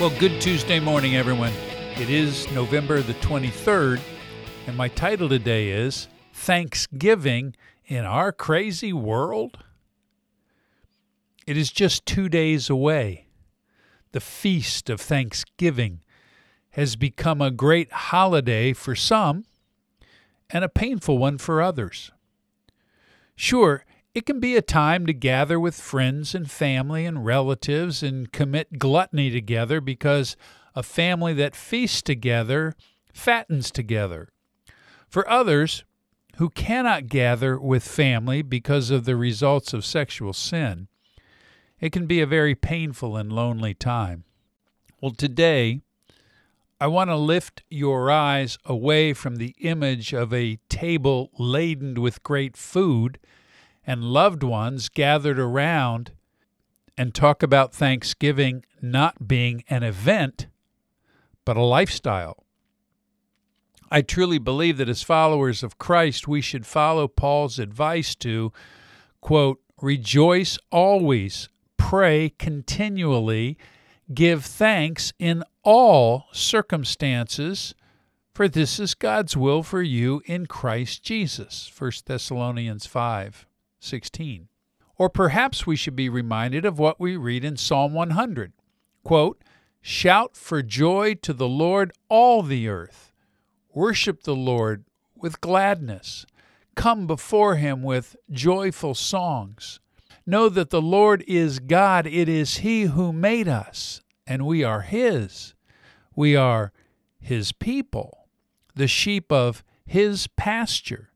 Well, good Tuesday morning, everyone. It is November the 23rd, and my title today is Thanksgiving in Our Crazy World. It is just two days away. The feast of Thanksgiving has become a great holiday for some and a painful one for others. Sure, it can be a time to gather with friends and family and relatives and commit gluttony together because a family that feasts together fattens together. For others who cannot gather with family because of the results of sexual sin, it can be a very painful and lonely time. Well, today, I want to lift your eyes away from the image of a table laden with great food and loved ones gathered around and talk about Thanksgiving not being an event, but a lifestyle. I truly believe that as followers of Christ, we should follow Paul's advice to, quote, rejoice always, pray continually, give thanks in all circumstances, for this is God's will for you in Christ Jesus. 1 Thessalonians 5. 16. Or perhaps we should be reminded of what we read in Psalm 100 quote, Shout for joy to the Lord, all the earth. Worship the Lord with gladness. Come before him with joyful songs. Know that the Lord is God. It is he who made us, and we are his. We are his people, the sheep of his pasture.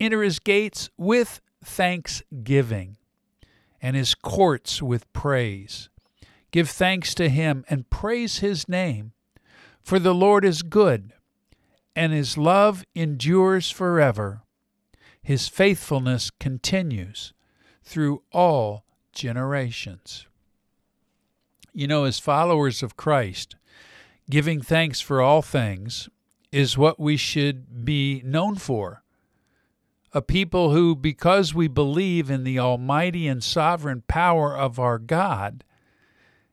Enter his gates with thanksgiving and his courts with praise. Give thanks to him and praise his name, for the Lord is good, and his love endures forever. His faithfulness continues through all generations. You know, as followers of Christ, giving thanks for all things is what we should be known for a people who, because we believe in the almighty and sovereign power of our God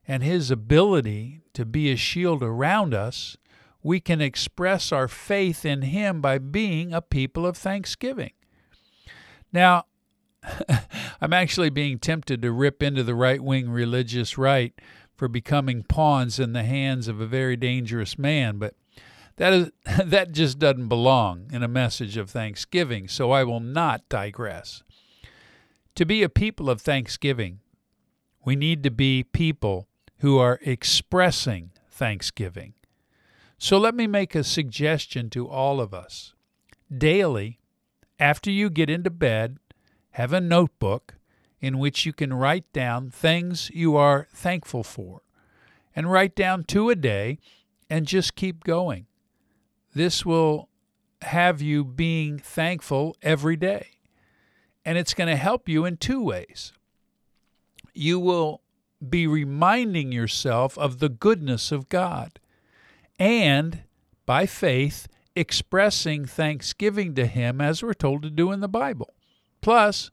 and his ability to be a shield around us, we can express our faith in him by being a people of thanksgiving. Now, I'm actually being tempted to rip into the right wing religious right for becoming pawns in the hands of a very dangerous man, but that is that just doesn't belong in a message of thanksgiving, so I will not digress. To be a people of thanksgiving, we need to be people who are expressing thanksgiving. So let me make a suggestion to all of us. Daily, after you get into bed, have a notebook in which you can write down things you are thankful for. And write down two a day and just keep going. This will have you being thankful every day. And it's going to help you in two ways. You will be reminding yourself of the goodness of God and, by faith, expressing thanksgiving to Him as we're told to do in the Bible. Plus,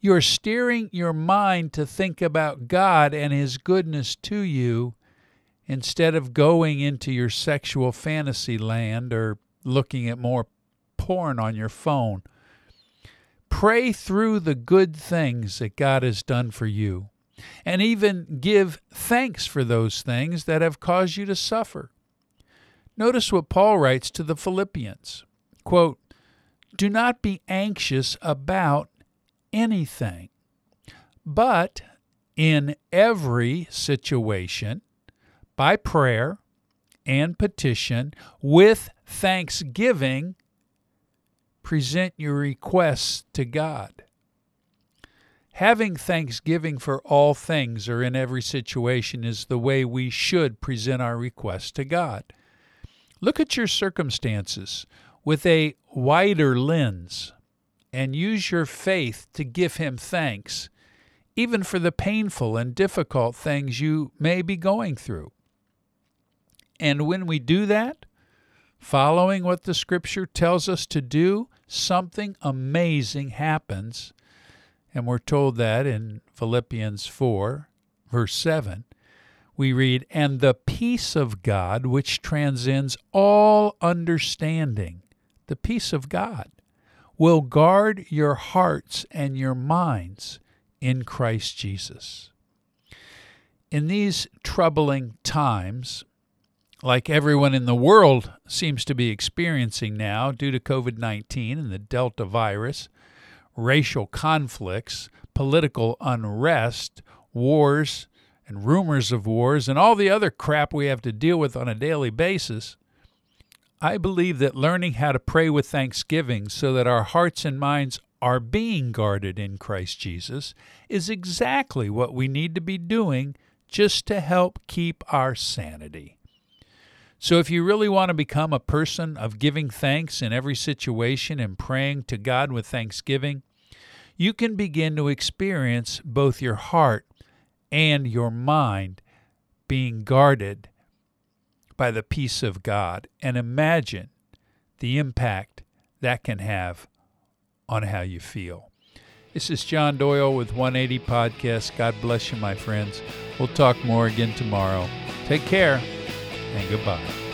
you're steering your mind to think about God and His goodness to you instead of going into your sexual fantasy land or looking at more porn on your phone. Pray through the good things that God has done for you, and even give thanks for those things that have caused you to suffer. Notice what Paul writes to the Philippians quote, Do not be anxious about anything, but in every situation, by prayer and petition with thanksgiving, present your requests to God. Having thanksgiving for all things or in every situation is the way we should present our requests to God. Look at your circumstances with a wider lens and use your faith to give Him thanks, even for the painful and difficult things you may be going through. And when we do that, following what the scripture tells us to do, something amazing happens. And we're told that in Philippians 4, verse 7, we read, And the peace of God, which transcends all understanding, the peace of God, will guard your hearts and your minds in Christ Jesus. In these troubling times, like everyone in the world seems to be experiencing now due to COVID 19 and the Delta virus, racial conflicts, political unrest, wars, and rumors of wars, and all the other crap we have to deal with on a daily basis, I believe that learning how to pray with thanksgiving so that our hearts and minds are being guarded in Christ Jesus is exactly what we need to be doing just to help keep our sanity. So, if you really want to become a person of giving thanks in every situation and praying to God with thanksgiving, you can begin to experience both your heart and your mind being guarded by the peace of God. And imagine the impact that can have on how you feel. This is John Doyle with 180 Podcast. God bless you, my friends. We'll talk more again tomorrow. Take care and goodbye.